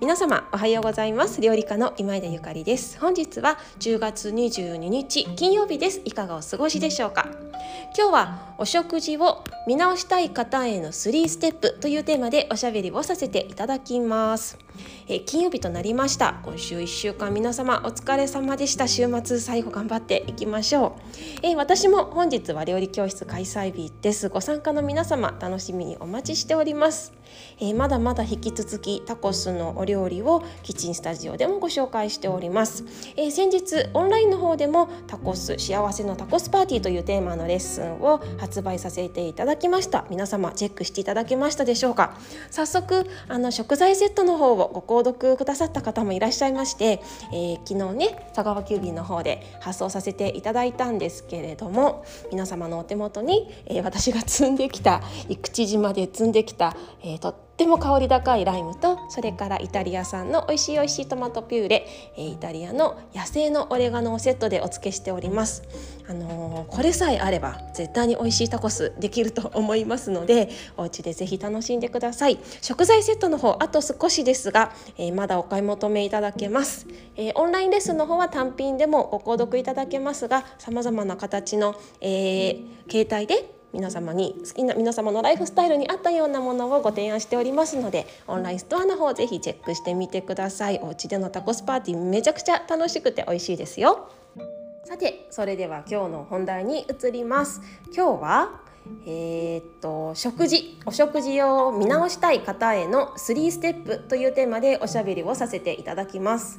皆様おはようございます。料理家の今井田ゆかりです。本日は10月22日金曜日です。いかがお過ごしでしょうか？今日はお食事を見直したい方への3ステップというテーマでおしゃべりをさせていただきます。えー、金曜日となりました。今週1週間皆様お疲れ様でした。週末最後頑張っていきましょう、えー、私も本日は料理教室開催日です。ご参加の皆様楽しみにお待ちしております、えー、まだまだ引き続きタコスのお料理をキッチンスタジオでもご紹介しております、え先日オンラインの方でもタコス幸せのタコスパーティーというテーマのレッスンを発売させていただきました。皆様チェックしていただけましたでしょうか？早速あの食材セットの方をご購読くださった方もいらっしゃいまして、えー、昨日ね佐川急便の方で発送させていただいたんですけれども皆様のお手元に、えー、私が積んできた生口島で積んできた、えー、とっても香り高いライムとそれからイタリア産の美味しい美味しいトマトピューレイタリアの野生のオレガノをセットでお付けしております。あのー、これさえあれば絶対に美味しいタコスできると思いますのでお家でぜひ楽しんでください。食材セットの方あと少しですが、えー、まだお買い求めいただけます、えー、オンラインレッスンの方は単品でもご購読いただけますが様々な形の、え携帯で皆様に好きな皆様のライフスタイルに合ったようなものをご提案しておりますのでオンラインストアの方ぜひチェックしてみてください。お家でのタコスパーティーめちゃくちゃ楽しくて美味しいですよ。さてそれでは今日の本題に移ります。今日はえー、っと食事。お食事を見直したい方への3ステップというテーマでおしゃべりをさせていただきます。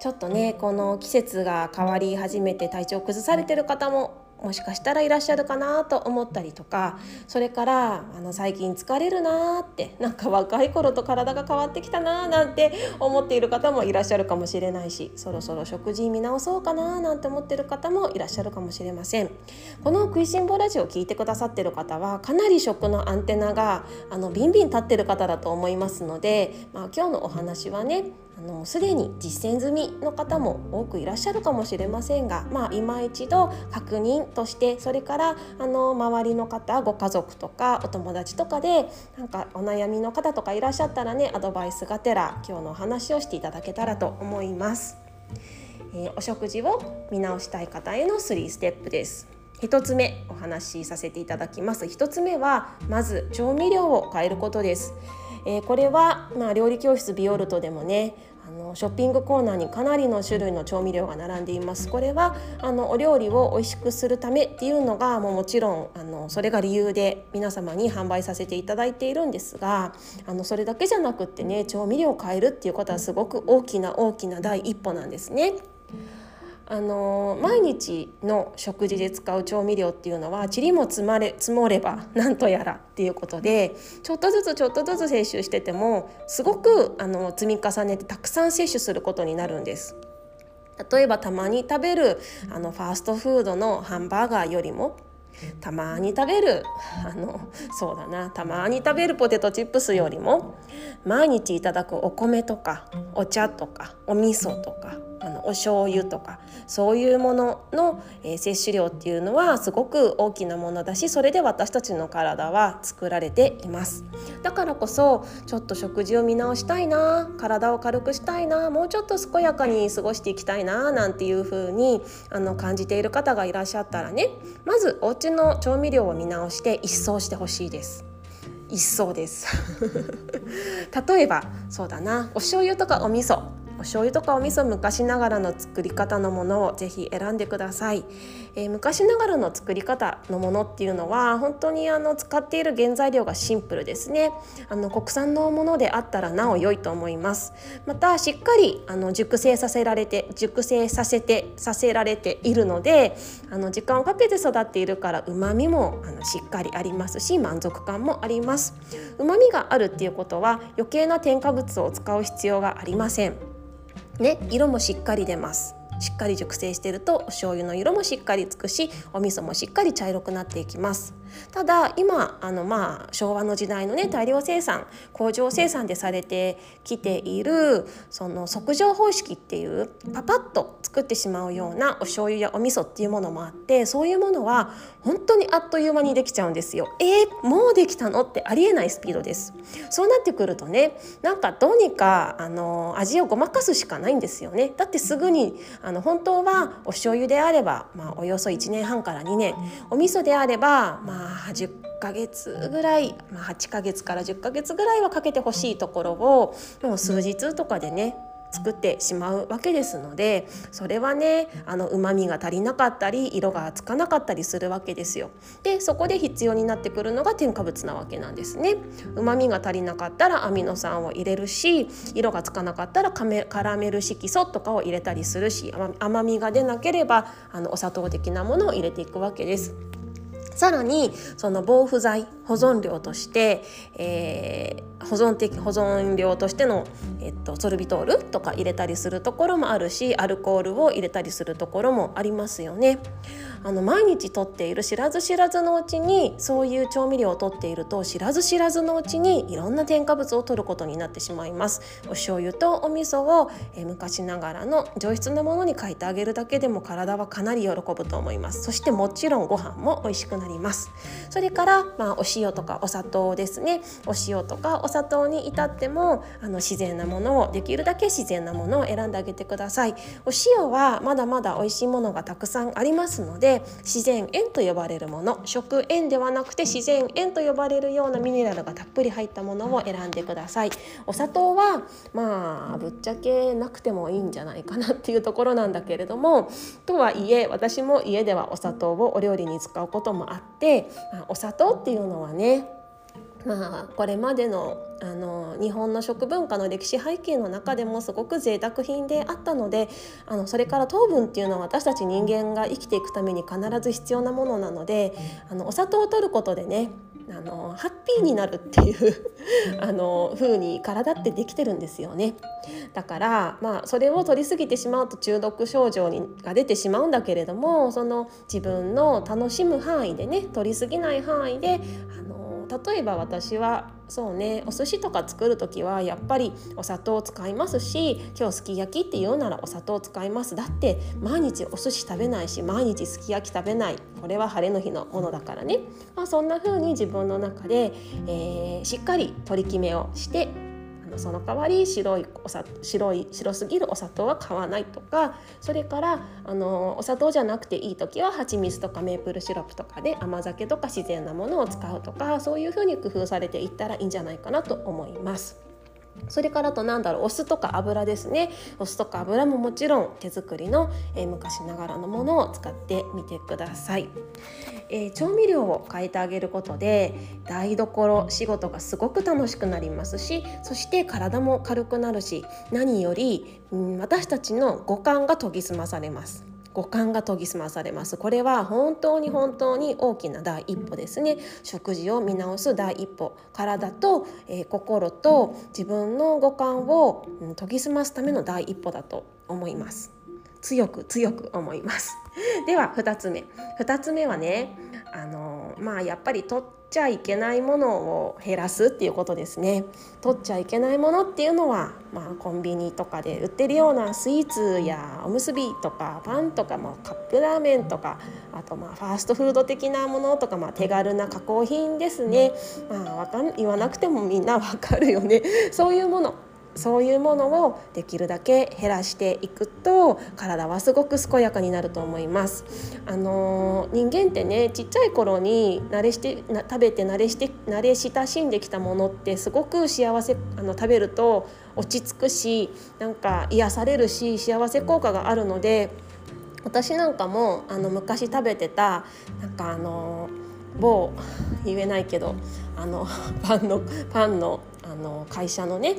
ちょっとねこの季節が変わり始めて体調を崩されてる方ももしかしたらいらっしゃるかなと思ったりとかそれからあの最近疲れるなーってなんか若い頃と体が変わってきたなーなんて思っている方もいらっしゃるかもしれないしそろそろ食事見直そうかなーなんて思ってる方もいらっしゃるかもしれません。この食いしん坊ラジオを聞いてくださってる方はかなり食のアンテナがあのビンビン立ってる方だと思いますので、まあ、今日のお話はねすでに実践済みの方も多くいらっしゃるかもしれませんが、まあ、今一度確認としてそれからあの周りの方ご家族とかお友達とかでなんかお悩みの方とかいらっしゃったらねアドバイスがてら今日のお話をしていただけたらと思います。えー、お食事を見直したい方への3ステップです。1つ目お話しさせていただきます1つ目はまず調味料を変えることですえー、これは、まあ、料理教室ビオルトでもねあのショッピングコーナーにかなりの種類の調味料が並んでいますこれはあのお料理を美味しくするためっていうのがもうもちろんあのそれが理由で皆様に販売させていただいているんですがあのそれだけじゃなくってね調味料を変えるっていうことはすごく大きな大きな第一歩なんですね。あの毎日の食事で使う調味料っていうのは塵も積まれ積もればなんとやらっていうことでちょっとずつちょっとずつ摂取しててもすごくあの積み重ねてたくさん摂取することになるんです。例えばたまに食べるあのファーストフードのハンバーガーよりもたまに食べるあのそうだなたまに食べるポテトチップスよりも毎日いただくお米とかお茶とかお味噌とかあのお醤油とかそういうものの、えー、摂取量っていうのはすごく大きなものだしそれで私たちの体は作られています。だからこそちょっと食事を見直したいな体を軽くしたいなもうちょっと健やかに過ごしていきたいななんていう風にあに感じている方がいらっしゃったらねまずお家の調味料を見直して一掃してほしいです。一層です。例えばそうだなお醤油とかお味噌。お醤油とかお味噌昔ながらの作り方のものをぜひ選んでください、えー、昔ながらの作り方のものっていうのは本当にあの使っている原材料がシンプルですね。あの国産のものであったらなお良いと思います。またしっかりあの熟成させられて熟成させてさせられているのであの時間をかけて育っているから旨味もあのしっかりありますし満足感もあります。旨味があるっていうことは余計な添加物を使う必要がありません。ね、色もしっかり出ます。しっかり熟成しているとお醤油の色もしっかりつくしお味噌もしっかり茶色くなっていきますただ今あのまあ昭和の時代のね大量生産工場生産でされてきているその即上方式っていうパパッと作ってしまうようなお醤油やお味噌っていうものもあってそういうものは本当にあっという間にできちゃうんですよ。えー、もうできたのってありえないスピードです。そうなってくるとねなんかどうにかあの味をごまかすしかないんですよね。だってすぐにあの本当はお醤油であれば、まあ、およそ1年半から2年お味噌であれば、まあ、10ヶ月ぐらい、まあ、8ヶ月から10ヶ月ぐらいはかけてほしいところをもう数日とかでね作ってしまうわけですのでそれはねあの旨味が足りなかったり色がつかなかったりするわけですよ。でそこで必要になってくるのが添加物なわけなんですね。旨味が足りなかったらアミノ酸を入れるし色がつかなかったらカメカラメル色素とかを入れたりするし甘みが出なければあのお砂糖的なものを入れていくわけです。さらにその防腐剤保存料として、えー、保存的保存料としての、えっと、ソルビトールとか入れたりするところもあるしアルコールを入れたりするところもありますよね。あの毎日とっている知らず知らずのうちにそういう調味料をとっていると知らず知らずのうちにいろんな添加物を取ることになってしまいます。お醤油とお味噌を、えー、昔ながらの上質なものに変えてあげるだけでも体はかなり喜ぶと思います。そしてもちろんご飯も美味しくなります。それから、まあ、お塩とかお砂糖ですねお塩とかお砂糖に至ってもあの自然なものをできるだけ自然なものを選んであげてください。お塩はまだまだ美味しいものがたくさんありますので自然塩と呼ばれるもの食塩ではなくて自然塩と呼ばれるようなミネラルがたっぷり入ったものを選んでください。お砂糖はまあぶっちゃけなくてもいいんじゃないかなっていうところなんだけれどもとはいえ私も家ではお砂糖をお料理に使うこともあってあ、お砂糖っていうのはねまあ、これまでのあの日本の食文化の歴史背景の中でもすごく贅沢品であったのであのそれから糖分っていうのは私たち人間が生きていくために必ず必要なものなのであのお砂糖を取ることでねあのハッピーになるっていうあの風に体ってできてるんですよね。だからまあそれを取りすぎてしまうと中毒症状にが出てしまうんだけれどもその自分の楽しむ範囲でね取りすぎない範囲であの例えば私はそうねお寿司とか作る時はやっぱりお砂糖を使いますし今日すき焼きって言うならお砂糖を使います。だって毎日お寿司食べないし毎日すき焼き食べない。これは晴れの日のものだからね、まあ、そんな風に自分の中で、えー、しっかり取り決めをしてその代わり白いおさ白い白すぎるお砂糖は買わないとかそれからあのお砂糖じゃなくていい時は蜂蜜とかメープルシロップとかで甘酒とか自然なものを使うとかそういうふうに工夫されていったらいいんじゃないかなと思います。それからとなんだろうお酢とか油ですね。お酢とか油ももちろん手作りの、え、昔ながらのものを使ってみてください、えー、調味料を変えてあげることで台所仕事がすごく楽しくなりますしそして体も軽くなるし何より、うん、私たちの五感が研ぎ澄まされます。五感が研ぎ澄まされます。これは本当に本当に大きな第一歩ですね。食事を見直す第一歩。体と、えー、心と自分の五感を、うん、研ぎ澄ますための第一歩だと思います。強く強く思います。では2つ目。2つ目はねあのまあやっぱりとっちゃいけないものを減らすっていうことですね。取っちゃいけないものっていうのは、まあ、コンビニとかで売ってるようなスイーツやおむすびとかパンとか、まあ、カップラーメンとかあとまあファーストフード的なものとか、まあ、手軽な加工品ですね、まあ、わかん言わなくてもみんなわかるよね。そういうもの。そういうものをできるだけ減らしていくと体はすごく健やかになると思います。あの人間ってねちっちゃい頃に慣れしてな食べて慣れして慣れ親しんできたものってすごく幸せあの食べると落ち着くしなんか癒されるし幸せ効果があるので私なんかもあの昔食べてたなんかあの某言えないけどあの パンのパンのあの会社のね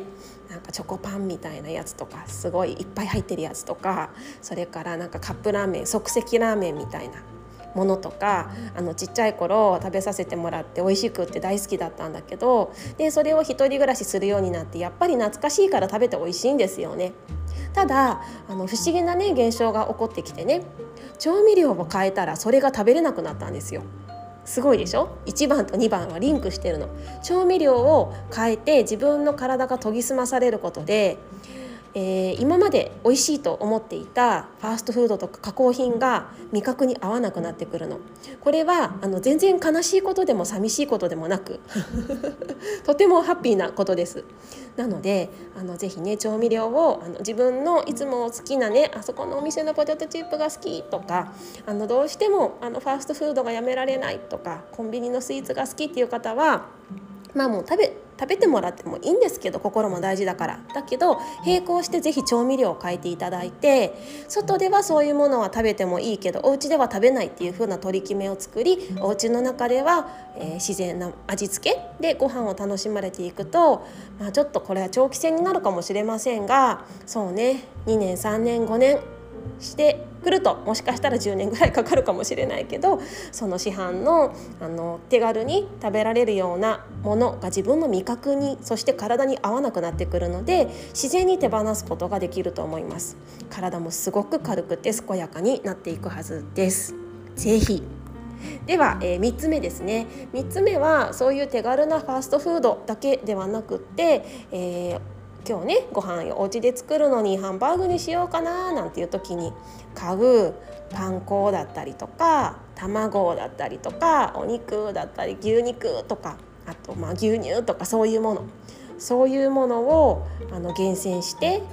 なんかチョコパンみたいなやつとかすごいいっぱい入ってるやつとかそれからなんかカップラーメン即席ラーメンみたいなものとかあのちっちゃい頃食べさせてもらって美味しくって大好きだったんだけどでそれを一人暮らしするようになってやっぱり懐かしいから食べて美味しいんですよね。ただあの不思議なね現象が起こってきてね調味料を変えたらそれが食べれなくなったんですよ。すごいでしょ？1番と2番はリンクしてるの。調味料を変えて自分の体が研ぎ澄まされることでえー、今まで美味しいと思っていたファーストフードとか加工品が味覚に合わなくなってくるの。これはあの全然悲しいことでも寂しいことでもなく とてもハッピーなことです。なのであのぜひね調味料をあの自分のいつも好きなねあそこのお店のポテトチップが好きとかあのどうしてもあのファーストフードがやめられないとかコンビニのスイーツが好きっていう方はまあもう食べ食べてもらってもいいんですけど心も大事だから。だけど並行して是非調味料を変えていただいて外ではそういうものは食べてもいいけどお家では食べないっていう風な取り決めを作りお家の中では、えー、自然な味付けでご飯を楽しまれていくと、まあ、ちょっとこれは長期戦になるかもしれませんがそうね2年3年5年してくるともしかしたら10年ぐらいかかるかもしれないけどその市販のあの手軽に食べられるようなものが自分の味覚にそして体に合わなくなってくるので自然に手放すことができると思います。体もすごく軽くて健やかになっていくはずです。ぜひ。では、えー、3つ目ですね。3つ目はそういう手軽なファーストフードだけではなくって、えー今日ねご飯お家で作るのにハンバーグにしようかななんていう時に買うパン粉だったりとか卵だったりとかお肉だったり牛肉とかあとまあ牛乳とかそういうもの。そういうものをあの厳選して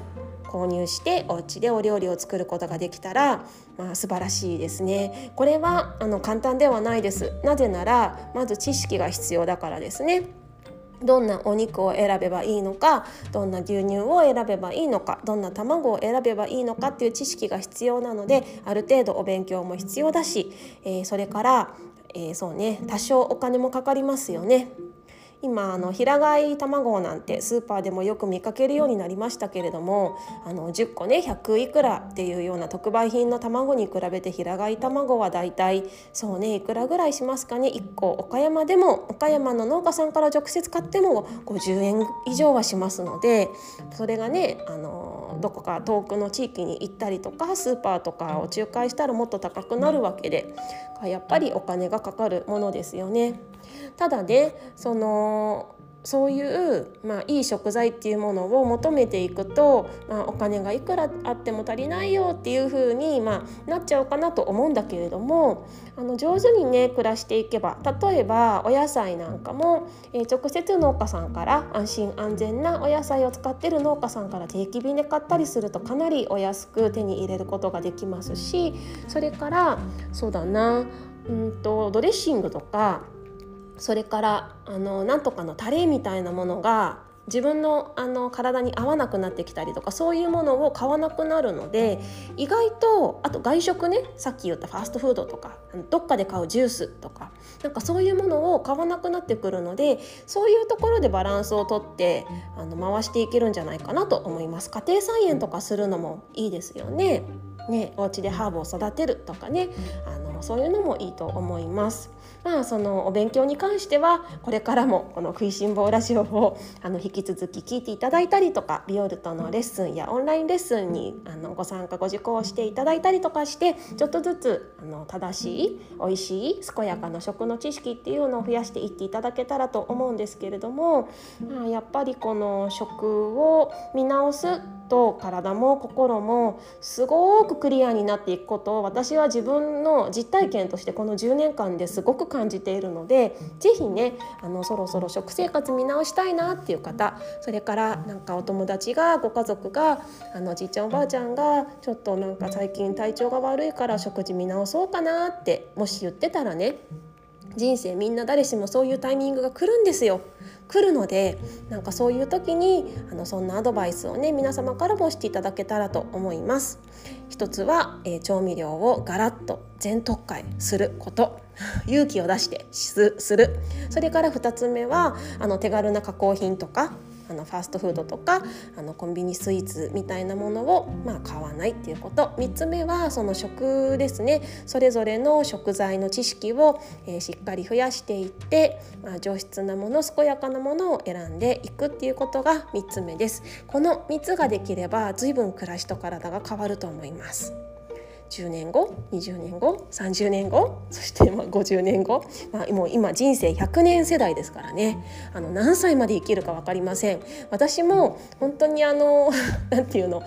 購入してお家でお料理を作ることができたら、まあ、素晴らしいですね。これはあの簡単ではないです。なぜならまず知識が必要だからですね。どんなお肉を選べばいいのかどんな牛乳を選べばいいのかどんな卵を選べばいいのかっていう知識が必要なのである程度お勉強も必要だし、えー、それから、えー、そうね多少お金もかかりますよね。今あの平飼い卵なんてスーパーでもよく見かけるようになりましたけれどもあの10個ね100いくらっていうような特売品の卵に比べて平飼い卵はだいたいそうねいくらぐらいしますかね？1個岡山でも岡山の農家さんから直接買っても50円以上はしますのでそれがねあのどこか遠くの地域に行ったりとかスーパーとかを仲介したらもっと高くなるわけでやっぱりお金がかかるものですよね。ただねそのそういう、まあ、いい食材っていうものを求めていくと、まあ、お金がいくらあっても足りないよっていう風に、まあ、なっちゃうかなと思うんだけれどもあの上手にね暮らしていけば例えばお野菜なんかも、えー、直接農家さんから安心安全なお野菜を使ってる農家さんから定期便で買ったりするとかなりお安く手に入れることができますしそれからそうだなうんとドレッシングとかそれからあのなんとかのタレみたいなものが自分のあの体に合わなくなってきたりとかそういうものを買わなくなるので意外とあと外食ねさっき言ったファーストフードとかどっかで買うジュースとかなんかそういうものを買わなくなってくるのでそういうところでバランスをとってあの回していけるんじゃないかなと思います。家庭菜園とかするのもいいですよね。ね、お家でハーブを育てるとかねあのそういうのもいいと思います。まあ、そのお勉強に関してはこれからもこの「食いしん坊ラジオを」あの引き続き聞いていただいたりとかビオルトのレッスンやオンラインレッスンにあのご参加ご受講していただいたりとかしてちょっとずつあの正しい美味しい健やかな食の知識っていうのを増やしていっていただけたらと思うんですけれども、まあ、やっぱりこの食を見直すと体も心もすごくクリアになっていくことを私は自分の実体験としてこの10年間ですごく感じているので是非ねあのそろそろ食生活見直したいなっていう方それからなんかお友達がご家族があのじいちゃんおばあちゃんがちょっとなんか最近体調が悪いから食事見直そうかなってもし言ってたらね人生みんな誰しもそういうタイミングが来るんですよ。来るのでなんかそういう時にあのそんなアドバイスをね皆様からもしていただけたらと思います一つは、えー、調味料をガラッと全特化すること。勇気を出してする。それから2つ目はあの手軽な加工品とかあのファーストフードとかあのコンビニスイーツみたいなものを、まあ、買わないっていうこと3つ目はその食ですねそれぞれの食材の知識を、え、しっかり増やしていって、まあ、上質なもの健やかなものを選んでいくっていうことが3つ目です。この3つができれば随分暮らしと体が変わると思います。10年後20年後30年後そしてまあ50年後、まあ、もう今人生100年世代ですからね。あの何歳まで生きるか分かりません。私も本当にあの 何て言うの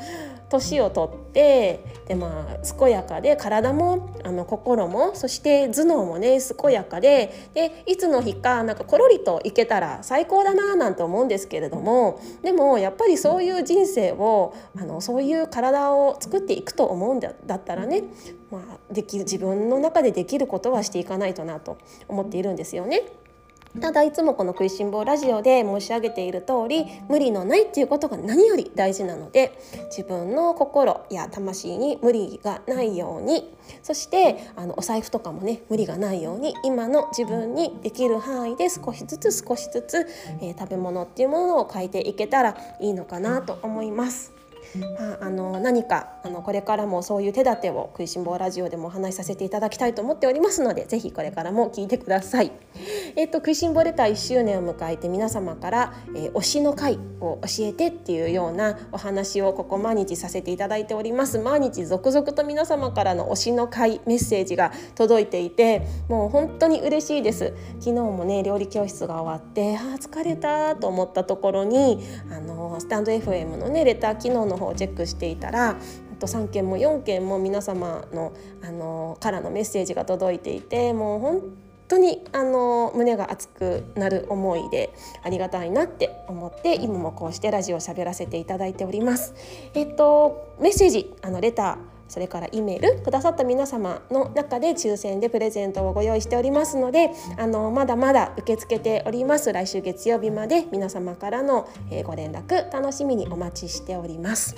年をとってで、まあ、健やかで体もあの心もそして頭脳もね健やかででいつの日かなんかコロリといけたら最高だななんて思うんですけれどもでもやっぱりそういう人生をあのそういう体を作っていくと思うんだったらね、まあ、できる自分の中でできることはしていかないとなと思っているんですよね。ただいつもこの食いしん坊ラジオで申し上げている通り無理のないっていうことが何より大事なので自分の心や魂に無理がないようにそしてあのお財布とかもね無理がないように今の自分にできる範囲で少しずつ少しずつ、えー、食べ物っていうものを変えていけたらいいのかなと思います。まあ、あの何かあのこれからもそういう手立てを食いしん坊ラジオでもお話しさせていただきたいと思っておりますのでぜひこれからも聞いてください。えっ、と食いしん坊レター1周年を迎えて皆様から、えー、推しの会を教えてっていうようなお話をここ毎日させていただいております毎日続々と皆様からの推しの会メッセージが届いていてもう本当に嬉しいです昨日もね料理教室が終わってあ疲れたと思ったところにあのスタンド FM のねレター機能の方をチェックしていたらと3件も4件も皆様のあのからのメッセージが届いていてもう本当にあの胸が熱くなる思いでありがたいなって思って今もこうしてラジオを喋らせていただいております。えっとメッセージあのレターそれからイメールくださった皆様の中で抽選でプレゼントをご用意しておりますのであのまだまだ受け付けております来週月曜日まで皆様からのご連絡楽しみにお待ちしております。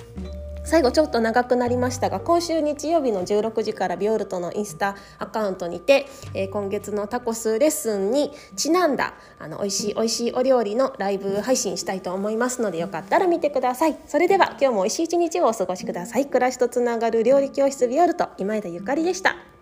最後ちょっと長くなりましたが今週日曜日の16時からビオルトのインスタアカウントにて、えー、今月のタコスレッスンにちなんだあの美味しい美味しいお料理のライブ配信したいと思いますのでよかったら見てください。それでは今日も美味しい一日をお過ごしください。暮らしとつながる料理教室ビオルト今枝ゆかりでした。